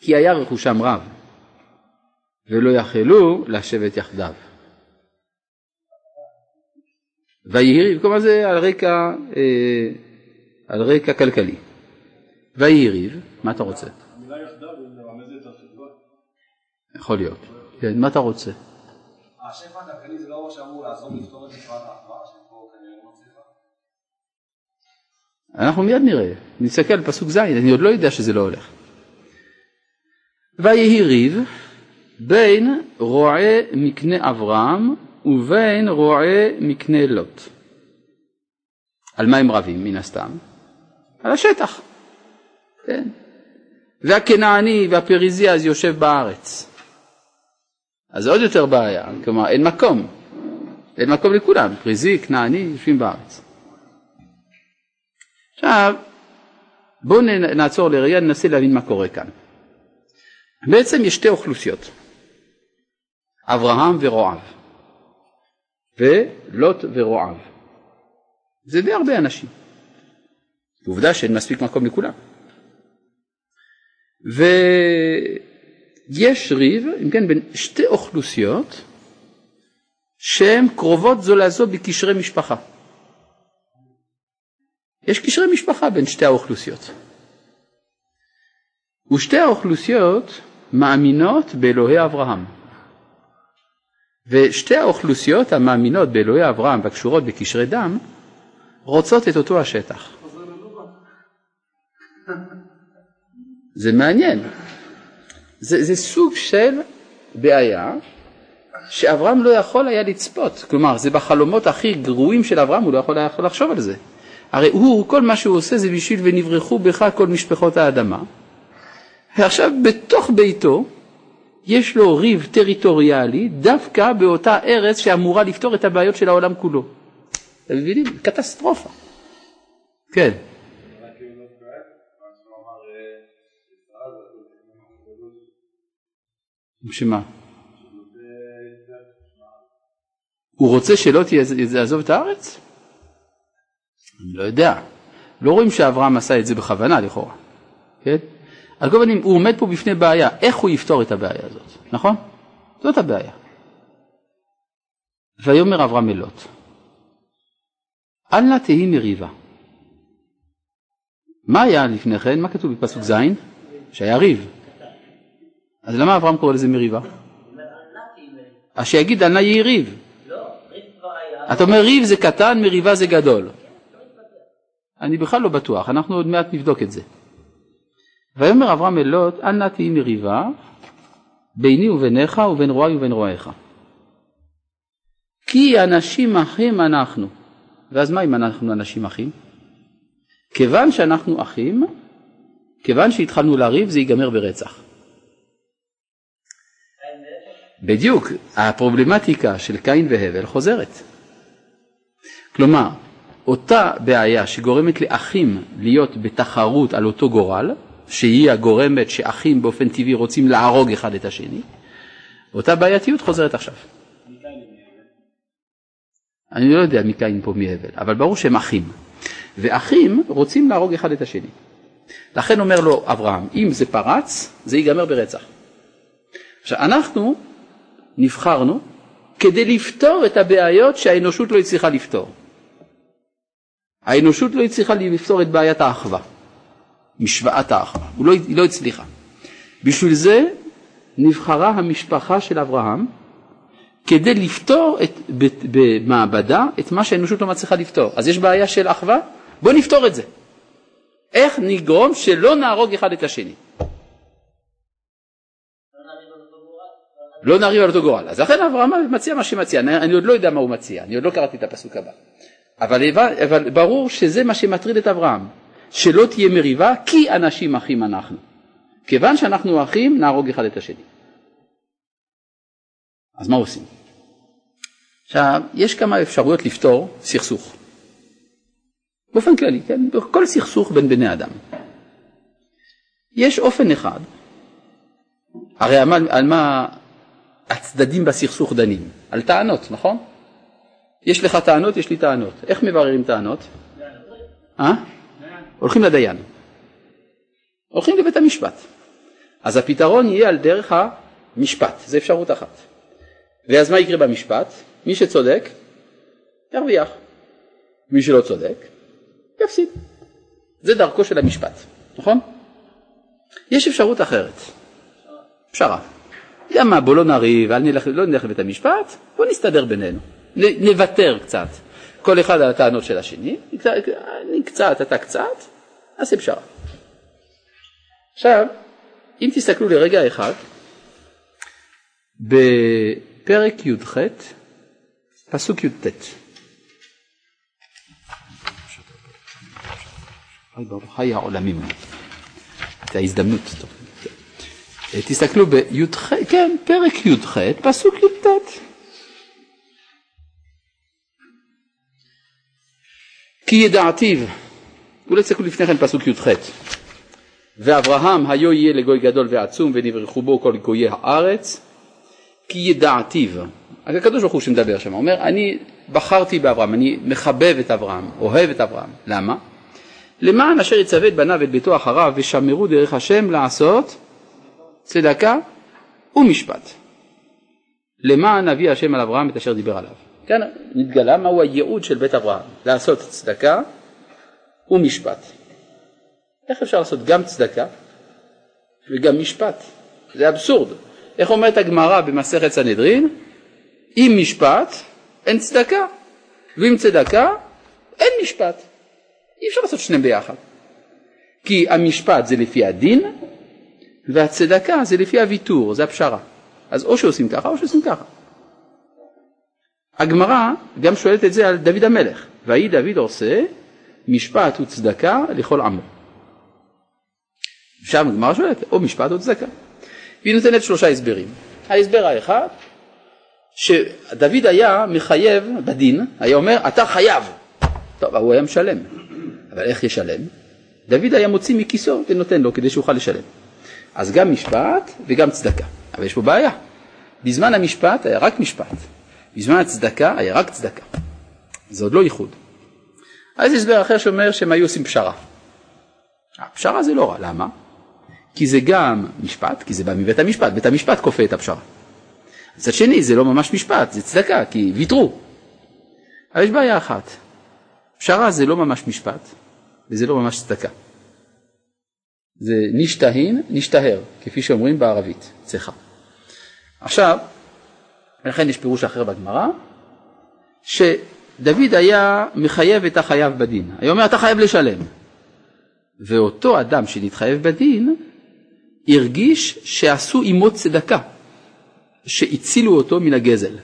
כי היה רכושם רב, ולא יכלו לשבת יחדיו. ויהי כלומר זה על רקע, אה, על רקע כלכלי. ויהי ריב, מה אתה רוצה? המילה יחדיו מרמזת על חברה. יכול להיות. כן, מה אתה רוצה? השפע הכלכלי זה לא שאמור לעזור לפתור את מפרט האחווה, שפה כנראה לא מצליחה. אנחנו מיד נראה, נסתכל על פסוק ז', אני עוד לא יודע שזה לא הולך. ויהי ריב בין רועה מקנה אברהם ובין רועה מקנה לוט. על מה הם רבים מן הסתם? על השטח, כן. והכנעני והפריזי אז יושב בארץ. אז זה עוד יותר בעיה, כלומר אין מקום, אין מקום לכולם, פריזי, כנעני, יושבים בארץ. עכשיו, בואו נעצור לרגע, ננסה להבין מה קורה כאן. בעצם יש שתי אוכלוסיות, אברהם ורועב, ולוט ורועב. זה די הרבה אנשים. עובדה שאין מספיק מקום לכולם. ויש ריב, אם כן, בין שתי אוכלוסיות שהן קרובות זו לזו בקשרי משפחה. יש קשרי משפחה בין שתי האוכלוסיות. ושתי האוכלוסיות מאמינות באלוהי אברהם. ושתי האוכלוסיות המאמינות באלוהי אברהם והקשורות בקשרי דם רוצות את אותו השטח. זה מעניין. זה, זה סוג של בעיה שאברהם לא יכול היה לצפות, כלומר זה בחלומות הכי גרועים של אברהם, הוא לא יכול היה לחשוב על זה. הרי הוא, כל מה שהוא עושה זה בשביל ונברחו בך כל משפחות האדמה. ועכשיו בתוך ביתו יש לו ריב טריטוריאלי דווקא באותה ארץ שאמורה לפתור את הבעיות של העולם כולו. אתם מבינים? קטסטרופה. כן. שמה? הוא רוצה שלא יעזוב את הארץ? אני לא יודע. לא רואים שאברהם עשה את זה בכוונה לכאורה, כן? על כל פנים, הוא עומד פה בפני בעיה, איך הוא יפתור את הבעיה הזאת, נכון? זאת הבעיה. ויאמר אברהם אלות, אל נא תהי מריבה. מה היה לפני כן? מה כתוב בפסוק ז'? שהיה ריב. אז למה אברהם קורא לזה מריבה? אז שיגיד אל נא יהי ריב. אתה אומר ריב זה קטן, מריבה זה גדול. אני בכלל לא בטוח, אנחנו עוד מעט נבדוק את זה. ויאמר אברהם אל לוט, אל נא תהי מריבה ביני וביניך ובין רועי ובין רועיך. כי אנשים אחים אנחנו. ואז מה אם אנחנו אנשים אחים? כיוון שאנחנו אחים, כיוון שהתחלנו לריב זה ייגמר ברצח. בדיוק, הפרובלמטיקה של קין והבל חוזרת. כלומר, אותה בעיה שגורמת לאחים להיות בתחרות על אותו גורל, שהיא הגורמת שאחים באופן טבעי רוצים להרוג אחד את השני, אותה בעייתיות חוזרת עכשיו. אני לא יודע מי קין פה מי הבל, אבל ברור שהם אחים. ואחים רוצים להרוג אחד את השני. לכן אומר לו אברהם, אם זה פרץ, זה ייגמר ברצח. עכשיו, אנחנו נבחרנו כדי לפתור את הבעיות שהאנושות לא הצליחה לפתור. האנושות לא הצליחה לפתור את בעיית האחווה, משוואת האחווה, לא, היא לא הצליחה. בשביל זה נבחרה המשפחה של אברהם כדי לפתור את, במעבדה את מה שהאנושות לא מצליחה לפתור. אז יש בעיה של אחווה? בואו נפתור את זה. איך נגרום שלא נהרוג אחד את השני? לא נריב על אותו גורל. אז לכן אברהם מציע מה שמציע, אני, אני עוד לא יודע מה הוא מציע, אני עוד לא קראתי את הפסוק הבא. אבל, אבל ברור שזה מה שמטריד את אברהם, שלא תהיה מריבה כי אנשים אחים אנחנו. כיוון שאנחנו אחים נהרוג אחד את השני. אז מה עושים? עכשיו, יש כמה אפשרויות לפתור סכסוך. באופן כללי, כן? כל סכסוך בין בני אדם. יש אופן אחד, הרי על מה, על מה הצדדים בסכסוך דנים? על טענות, נכון? יש לך טענות, יש לי טענות. איך מבררים טענות? אה? הולכים לדיין. הולכים לבית המשפט. אז הפתרון יהיה על דרך המשפט, זו אפשרות אחת. ואז מה יקרה במשפט? מי שצודק, ירוויח. מי שלא צודק, יפסיד. זה דרכו של המשפט, נכון? יש אפשרות אחרת, פשרה. יודע מה, בוא לא נריב, נלך, לא נלך לבית המשפט, בוא נסתדר בינינו, נוותר קצת. כל אחד על הטענות של השני, אני קצת, אתה קצת, נעשה פשרה. עכשיו, אם תסתכלו לרגע אחד, בפרק י"ח, פסוק י"ט. היה העולמים. את ההזדמנות. תסתכלו בי"ח, כן, פרק י"ח, פסוק י"ט. כי ידעתיו, אולי תסתכלו לפני כן פסוק י"ח. ואברהם היו יהיה לגוי גדול ועצום ונברכו בו כל גויי הארץ כי ידעתיו. הקדוש ברוך הוא שמדבר שם, אומר אני בחרתי באברהם, אני מחבב את אברהם, אוהב את אברהם. למה? למען אשר יצווה את בניו ואת ביתו אחריו ושמרו דרך השם לעשות צדקה ומשפט. למען אביא השם על אברהם את אשר דיבר עליו. כאן נתגלה מהו הייעוד של בית אברהם, לעשות צדקה ומשפט. איך אפשר לעשות גם צדקה וגם משפט? זה אבסורד. איך אומרת הגמרא במסכת סנהדרין? אם משפט אין צדקה, ואם צדקה אין משפט. אי אפשר לעשות שניהם ביחד. כי המשפט זה לפי הדין, והצדקה זה לפי הוויתור, זה הפשרה. אז או שעושים ככה או שעושים ככה. הגמרא גם שואלת את זה על דוד המלך, ויהי דוד עושה משפט וצדקה לכל עמו. שם הגמרא שואלת, או משפט או צדקה. והיא נותנת שלושה הסברים. ההסבר האחד, שדוד היה מחייב בדין, היה אומר, אתה חייב. טוב, הוא היה משלם. אבל איך ישלם? דוד היה מוציא מכיסו ונותן לו כדי שיוכל לשלם. אז גם משפט וגם צדקה. אבל יש פה בעיה. בזמן המשפט היה רק משפט, בזמן הצדקה היה רק צדקה. זה עוד לא ייחוד. אז הסבר אחר שאומר שהם היו עושים פשרה. הפשרה זה לא רע, למה? כי זה גם משפט, כי זה בא מבית המשפט, בית המשפט כופה את הפשרה. מצד שני זה לא ממש משפט, זה צדקה, כי ויתרו. אבל יש בעיה אחת, פשרה זה לא ממש משפט, וזה לא ממש צדקה. זה נשתהין, נשתהר, כפי שאומרים בערבית, צחה. עכשיו, ולכן יש פירוש אחר בגמרא, שדוד היה מחייב את החייב בדין. היה אומר, אתה חייב לשלם. ואותו אדם שנתחייב בדין, הרגיש שעשו עמו צדקה, שהצילו אותו מן הגזל.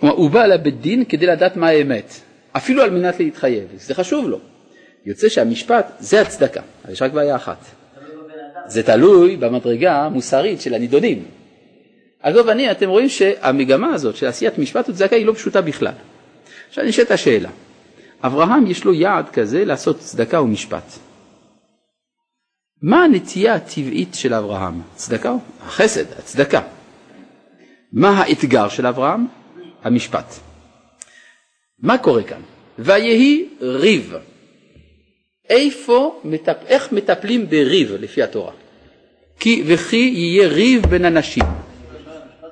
כלומר, הוא בא לבית דין כדי לדעת מה האמת, אפילו על מנת להתחייב, זה חשוב לו. יוצא שהמשפט זה הצדקה, אבל יש רק בעיה אחת. זה תלוי במדרגה המוסרית של הנידונים. על פנים, אתם רואים שהמגמה הזאת של עשיית משפט וצדקה היא לא פשוטה בכלל. עכשיו נשאלת השאלה, אברהם יש לו יעד כזה לעשות צדקה ומשפט. מה הנטייה הטבעית של אברהם? צדקה? החסד, הצדקה. מה האתגר של אברהם? המשפט. מה קורה כאן? ויהי ריב. איפה, איך מטפלים בריב לפי התורה? כי וכי יהיה ריב בין אנשים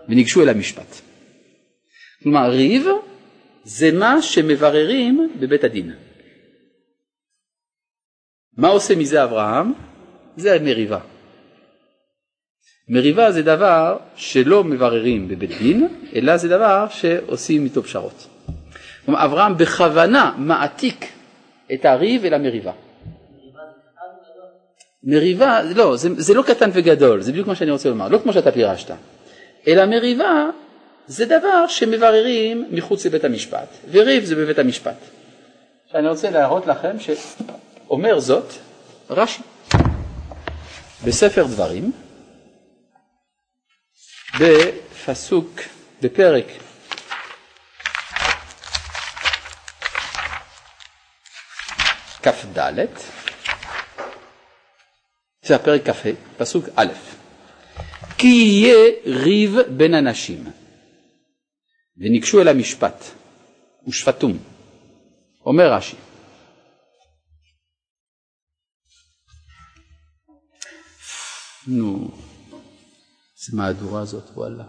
וניגשו אל המשפט. כלומר ריב זה מה שמבררים בבית הדין. מה עושה מזה אברהם? זה מריבה. מריבה זה דבר שלא מבררים בבית דין, אלא זה דבר שעושים איתו פשרות. כלומר, אברהם בכוונה מעתיק את הריב אל המריבה. מריבה, לא, זה, זה לא קטן וגדול, זה בדיוק מה שאני רוצה לומר, לא כמו שאתה פירשת, אלא מריבה זה דבר שמבררים מחוץ לבית המשפט, וריב זה בבית המשפט. עכשיו אני רוצה להראות לכם שאומר זאת רש"י. בספר דברים, בפסוק, בפרק כ"ד, זה הפרק כ"ה, פסוק א', כי יהיה ריב בין אנשים, וניגשו אל המשפט, ושפטום. אומר רש"י, נו, איזה מהדורה זאת, וואלה.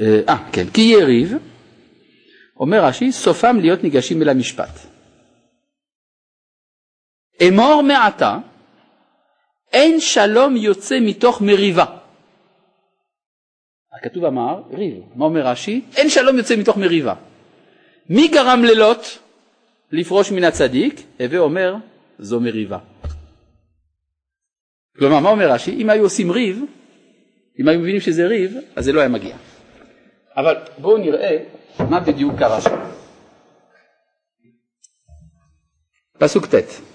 אה, כן, כי יריב, אומר רש"י, סופם להיות ניגשים אל המשפט. אמור מעתה, אין שלום יוצא מתוך מריבה. הכתוב אמר, ריב, מה אומר רש"י? אין שלום יוצא מתוך מריבה. מי גרם ללוט? לפרוש מן הצדיק, הווה אומר, זו מריבה. כלומר, מה אומר רש"י? אם היו עושים ריב, אם היו מבינים שזה ריב, אז זה לא היה מגיע. אבל בואו נראה מה בדיוק קרה שם. פסוק ט'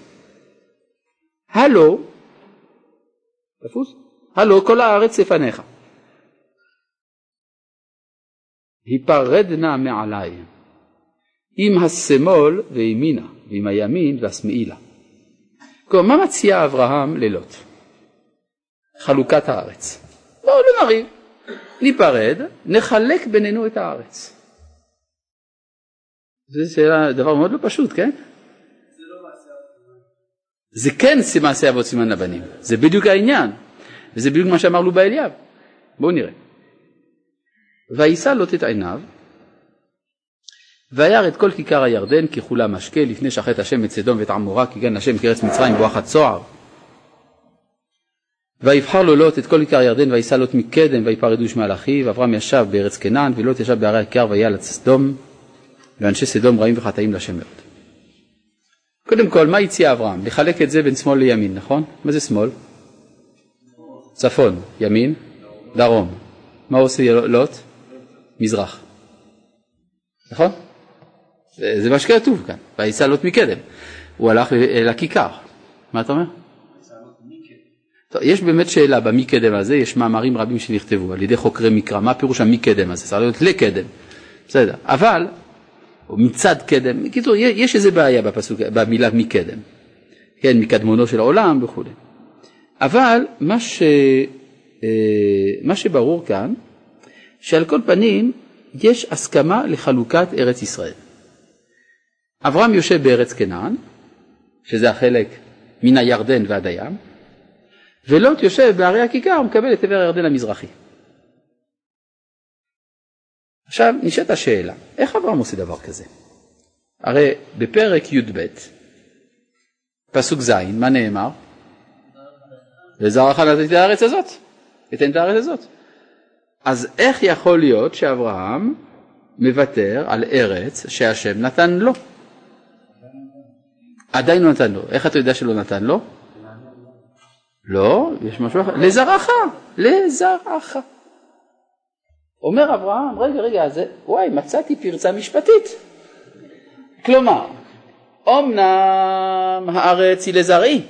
הלו, תפוס? הלו כל הארץ לפניך. היפרד נא מעליי. עם השמאל וימינה, ועם הימין והשמאילה. כלומר, מה מציע אברהם ללוט? חלוקת הארץ. בואו לא נריב, ניפרד, נחלק בינינו את הארץ. זה דבר מאוד לא פשוט, כן? זה כן מעשה אבות סימן לבנים, זה בדיוק העניין, וזה בדיוק מה שאמר לו באליאב. בואו נראה. ויישא לוט את עיניו וירא את כל כיכר הירדן ככולה משקה לפני שחט השם את סדום ואת עמורה כי גן השם כארץ מצרים בואחת צוהר. ויבחר לו לוט את כל כיכר הירדן ויישא לוט מקדם ויפרדו שמעל אחיו אברהם ישב בארץ כנען ולוט ישב בערי הכיכר ויהיה על סדום ואנשי סדום רעים וחטאים לשם מאוד. קודם כל מה הציע אברהם? לחלק את זה בין שמאל לימין נכון? מה זה שמאל? צפון, ימין? דרום. מה עושה לוט? מזרח. נכון? זה, מה שכתוב כאן, ויצא לוט מקדם. הוא הלך אל הכיכר. מה אתה אומר? יש באמת שאלה במי קדם הזה, יש מאמרים רבים שנכתבו על ידי חוקרי מקרא, מה פירוש המי קדם הזה? צריך להיות לקדם, בסדר, אבל, או מצד קדם, בקיצור, יש איזה בעיה בפסוק, במילה מי קדם, כן, מקדמונו של העולם וכו'. אבל מה, ש, אה, מה שברור כאן, שעל כל פנים יש הסכמה לחלוקת ארץ ישראל. אברהם יושב בארץ כנען, שזה החלק מן הירדן ועד הים, ולוט יושב בערי הכיכר ומקבל את עבר הירדן המזרחי. עכשיו נשאלת השאלה, איך אברהם עושה דבר כזה? הרי בפרק י"ב, פסוק ז', מה נאמר? וזרעך נתתי את הארץ הזאת, אתן את הארץ הזאת. אז איך יכול להיות שאברהם מוותר על ארץ שהשם נתן לו? עדיין לא נתן לו. איך אתה יודע שלא נתן לו? לא, יש משהו אחר. לזרעך, לזרעך. אומר אברהם, רגע, רגע, זה, וואי, מצאתי פרצה משפטית. כלומר, אמנם הארץ היא לזרעי,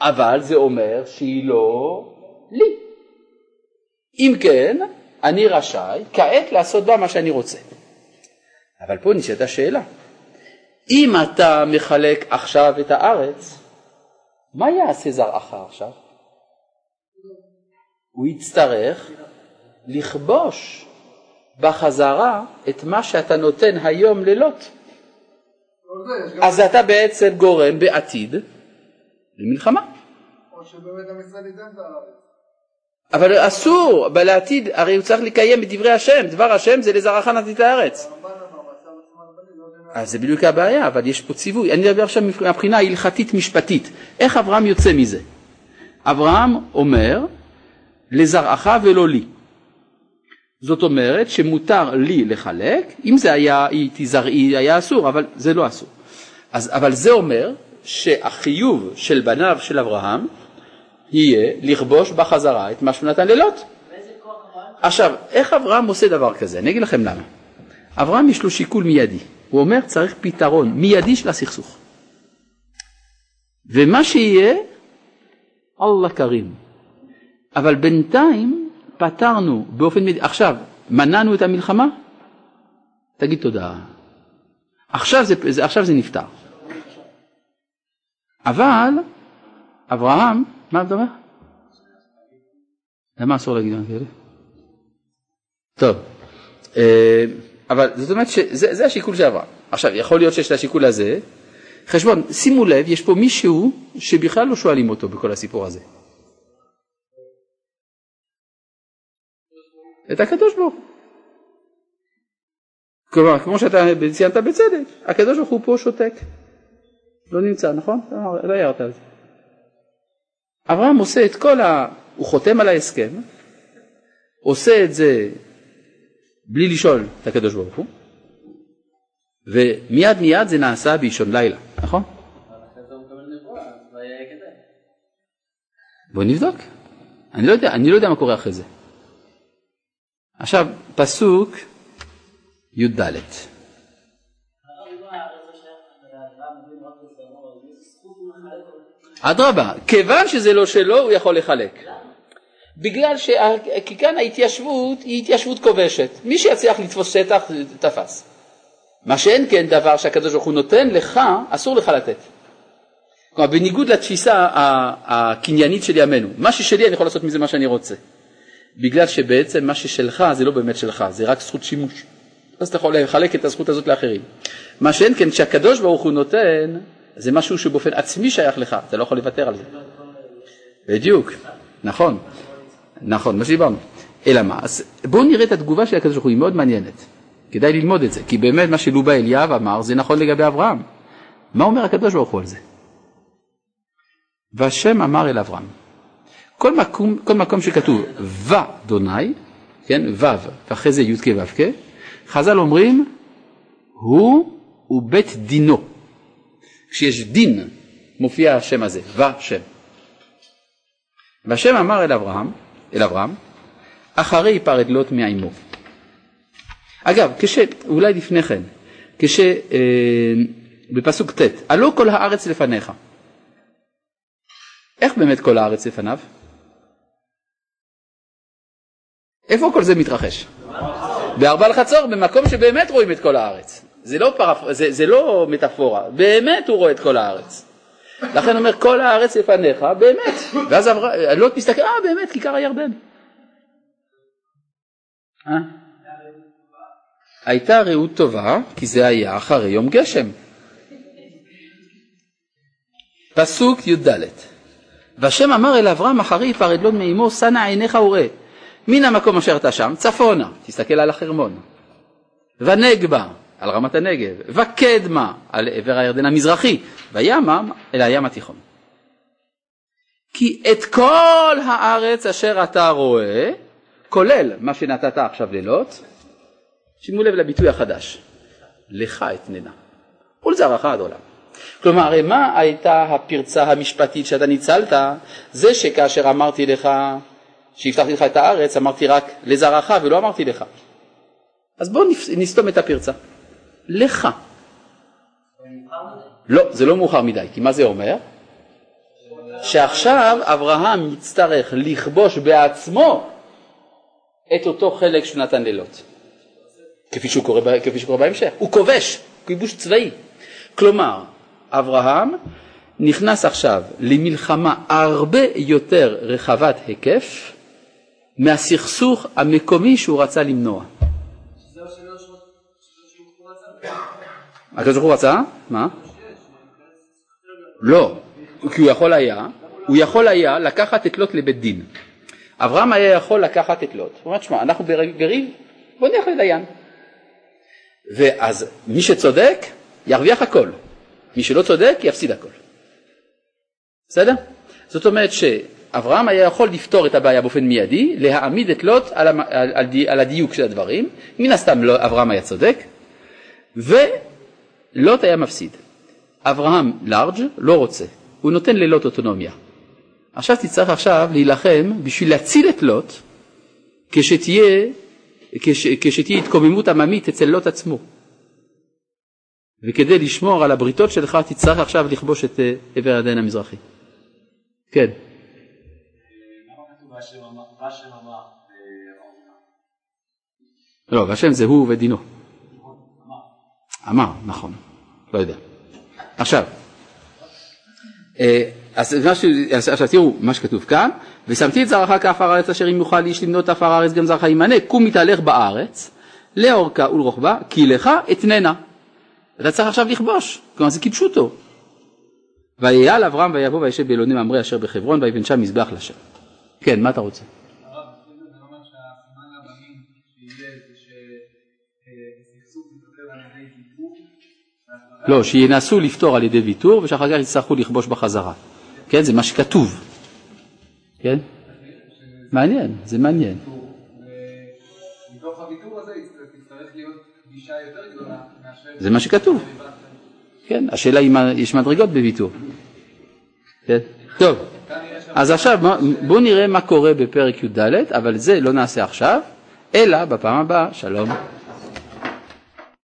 אבל זה אומר שהיא לא לי. אם כן, אני רשאי כעת לעשות בה מה שאני רוצה. אבל פה נשאלת השאלה, אם אתה מחלק עכשיו את הארץ, מה יעשה זרעך עכשיו? הוא יצטרך לכבוש בחזרה את מה שאתה נותן היום ללוט. אז אתה בעצם גורם בעתיד למלחמה. או שבאמת ישראל ייתן את הארץ. אבל אסור, לעתיד, הרי הוא צריך לקיים את דברי השם, דבר השם זה לזרעך נתתי את הארץ. הרמב"ן אמר, "ועשה עצמן בנים", לא אז זה בדיוק הבעיה, אבל יש פה ציווי. אני מדבר עכשיו מבחינה ההלכתית משפטית. איך אברהם יוצא מזה? אברהם אומר, לזרעך ולא לי. זאת אומרת שמותר לי לחלק, אם זה היה הייתי זרעי היה אסור, אבל זה לא אסור. אז, אבל זה אומר שהחיוב של בניו של אברהם יהיה לכבוש בחזרה את מה שהוא נתן ללוט. עכשיו, איך אברהם עושה דבר כזה? אני אגיד לכם למה. אברהם יש לו שיקול מיידי. הוא אומר צריך פתרון מיידי של הסכסוך. ומה שיהיה, אללה כרים. אבל בינתיים פתרנו באופן מיידי. עכשיו, מנענו את המלחמה? תגיד תודה. עכשיו זה, זה, עכשיו זה נפתר. אבל אברהם, מה אתה אומר? למה אסור להגיד דברים כאלה? טוב, אה, אבל זאת אומרת שזה השיקול של אברהם. עכשיו, יכול להיות שיש לשיקול הזה חשבון. שימו לב, יש פה מישהו שבכלל לא שואלים אותו בכל הסיפור הזה. את הקדוש ברוך הוא. כלומר, כמו שאתה ציינת בצדק, הקדוש ברוך הוא פה שותק. לא נמצא, נכון? לא הערת על זה. אברהם עושה את כל ה... הוא חותם על ההסכם, עושה את זה בלי לשאול את הקדוש ברוך הוא, ומיד מיד זה נעשה באישון לילה, נכון? לא. בוא נבדוק. אני לא יודע, אני לא יודע מה קורה אחרי זה. עכשיו, פסוק י"ד. אדרבה, כיוון שזה לא שלו, הוא יכול לחלק. בגלל שכאן ההתיישבות היא התיישבות כובשת. מי שיצליח לתפוס שטח, תפס. מה שאין כן דבר שהקדוש ברוך הוא נותן לך, אסור לך לתת. כלומר, בניגוד לתפיסה הקניינית של ימינו, מה ששלי אני יכול לעשות מזה מה שאני רוצה. בגלל שבעצם מה ששלך זה לא באמת שלך, זה רק זכות שימוש. אז אתה יכול לחלק את הזכות הזאת לאחרים. מה שאין כן, כשהקדוש ברוך הוא נותן, זה משהו שבאופן עצמי שייך לך, אתה לא יכול לוותר על זה. בדיוק, נכון, נכון, מה שדיברנו. אלא מה, אז בואו נראה את התגובה של הקדוש ברוך הוא, היא מאוד מעניינת. כדאי ללמוד את זה, כי באמת מה שלובה אליאב אמר זה נכון לגבי אברהם. מה אומר הקדוש ברוך הוא על זה? והשם אמר אל אברהם, כל מקום, כל מקום שכתוב ודוני, כן, ו' ואחרי זה י"ק ו"ק, חז"ל אומרים הוא ובית דינו. כשיש דין מופיע השם הזה, ושם. והשם אמר אל אברהם, אל אברהם, אחרי יפרד לוט מעמו. אגב, כש, אולי לפני כן, כש... אה, בפסוק ט', עלו כל הארץ לפניך. איך באמת כל הארץ לפניו? איפה כל זה מתרחש? בארבע לחצור, במקום שבאמת רואים את כל הארץ. זה לא, פרפ... זה, זה לא מטאפורה, באמת הוא רואה את כל הארץ. לכן אומר כל הארץ לפניך, באמת. ואז לוט מסתכל, אה באמת, כיכר הירדן. אה? הייתה רעות טובה, כי זה היה אחרי יום גשם. פסוק י"ד והשם אמר אל אברהם אחרי יפרד לוד מאמו שנא עיניך וראה מן המקום אשר אתה שם צפונה תסתכל על החרמון. ונגבה על רמת הנגב. וקדמה על עבר הירדן המזרחי. וימה אל הים התיכון. כי את כל הארץ אשר אתה רואה כולל מה שנתת עכשיו ללוט שימו לב לביטוי החדש לך אתננה ולזרעך עד עולם. כלומר, הרי מה הייתה הפרצה המשפטית שאתה ניצלת? זה שכאשר אמרתי לך, שהבטחתי לך את הארץ, אמרתי רק לזרעך ולא אמרתי לך. אז בואו נסתום את הפרצה. לך. לא, זה לא מאוחר מדי, כי מה זה אומר? שעכשיו אברהם יצטרך לכבוש בעצמו את אותו חלק שהוא נתן ללוט. כפי שהוא קורא, כפי שקורה בהמשך. הוא כובש, כיבוש צבאי. כלומר, אברהם נכנס עכשיו למלחמה הרבה יותר רחבת היקף מהסכסוך המקומי שהוא רצה למנוע. הקדוש ברוך הוא רצה? מה? לא, כי הוא יכול היה, הוא יכול היה לקחת את לוט לבית דין. אברהם היה יכול לקחת את לוט. הוא אומר, שמע, אנחנו בריב, בוא נלך לדיין. ואז מי שצודק ירוויח הכל. מי שלא צודק יפסיד הכל. בסדר? זאת אומרת שאברהם היה יכול לפתור את הבעיה באופן מיידי, להעמיד את לוט על, המ... על, על, על הדיוק של הדברים, מן הסתם לא, אברהם היה צודק, ולוט היה מפסיד. אברהם לארג' לא רוצה, הוא נותן ללוט אוטונומיה. עכשיו תצטרך עכשיו להילחם בשביל להציל את לוט כשתהיה, כש, כשתהיה התקוממות עממית אצל לוט עצמו. וכדי לשמור על הבריתות שלך תצטרך עכשיו לכבוש את אה, עבר הירדן המזרחי. כן. לא, והשם זה הוא ודינו. אמר, נכון, לא יודע. עכשיו, אה, אז עכשיו תראו מה שכתוב כאן, ושמתי את זרעך כעפר הארץ אשר אם יוכל איש למנות עפר הארץ גם זרעך ימנה, קום מתהלך בארץ, לאורכה ולרוחבה, כי לך אתננה. אתה צריך עכשיו לכבוש, כלומר זה כיבשו אותו. ויעל אברהם ויבוא וישב באלוני ממרא אשר בחברון ויבן שם מזבח לשם. כן, מה אתה רוצה? לא, שינסו לפתור על ידי ויתור ושאחר כך יצטרכו לכבוש בחזרה. כן, זה מה שכתוב. כן? מעניין, זה מעניין. זה מה שכתוב. כן, השאלה אם יש מדרגות בוויתור. כן? טוב, אז עכשיו בואו נראה מה קורה בפרק י"ד, אבל זה לא נעשה עכשיו, אלא בפעם הבאה. שלום.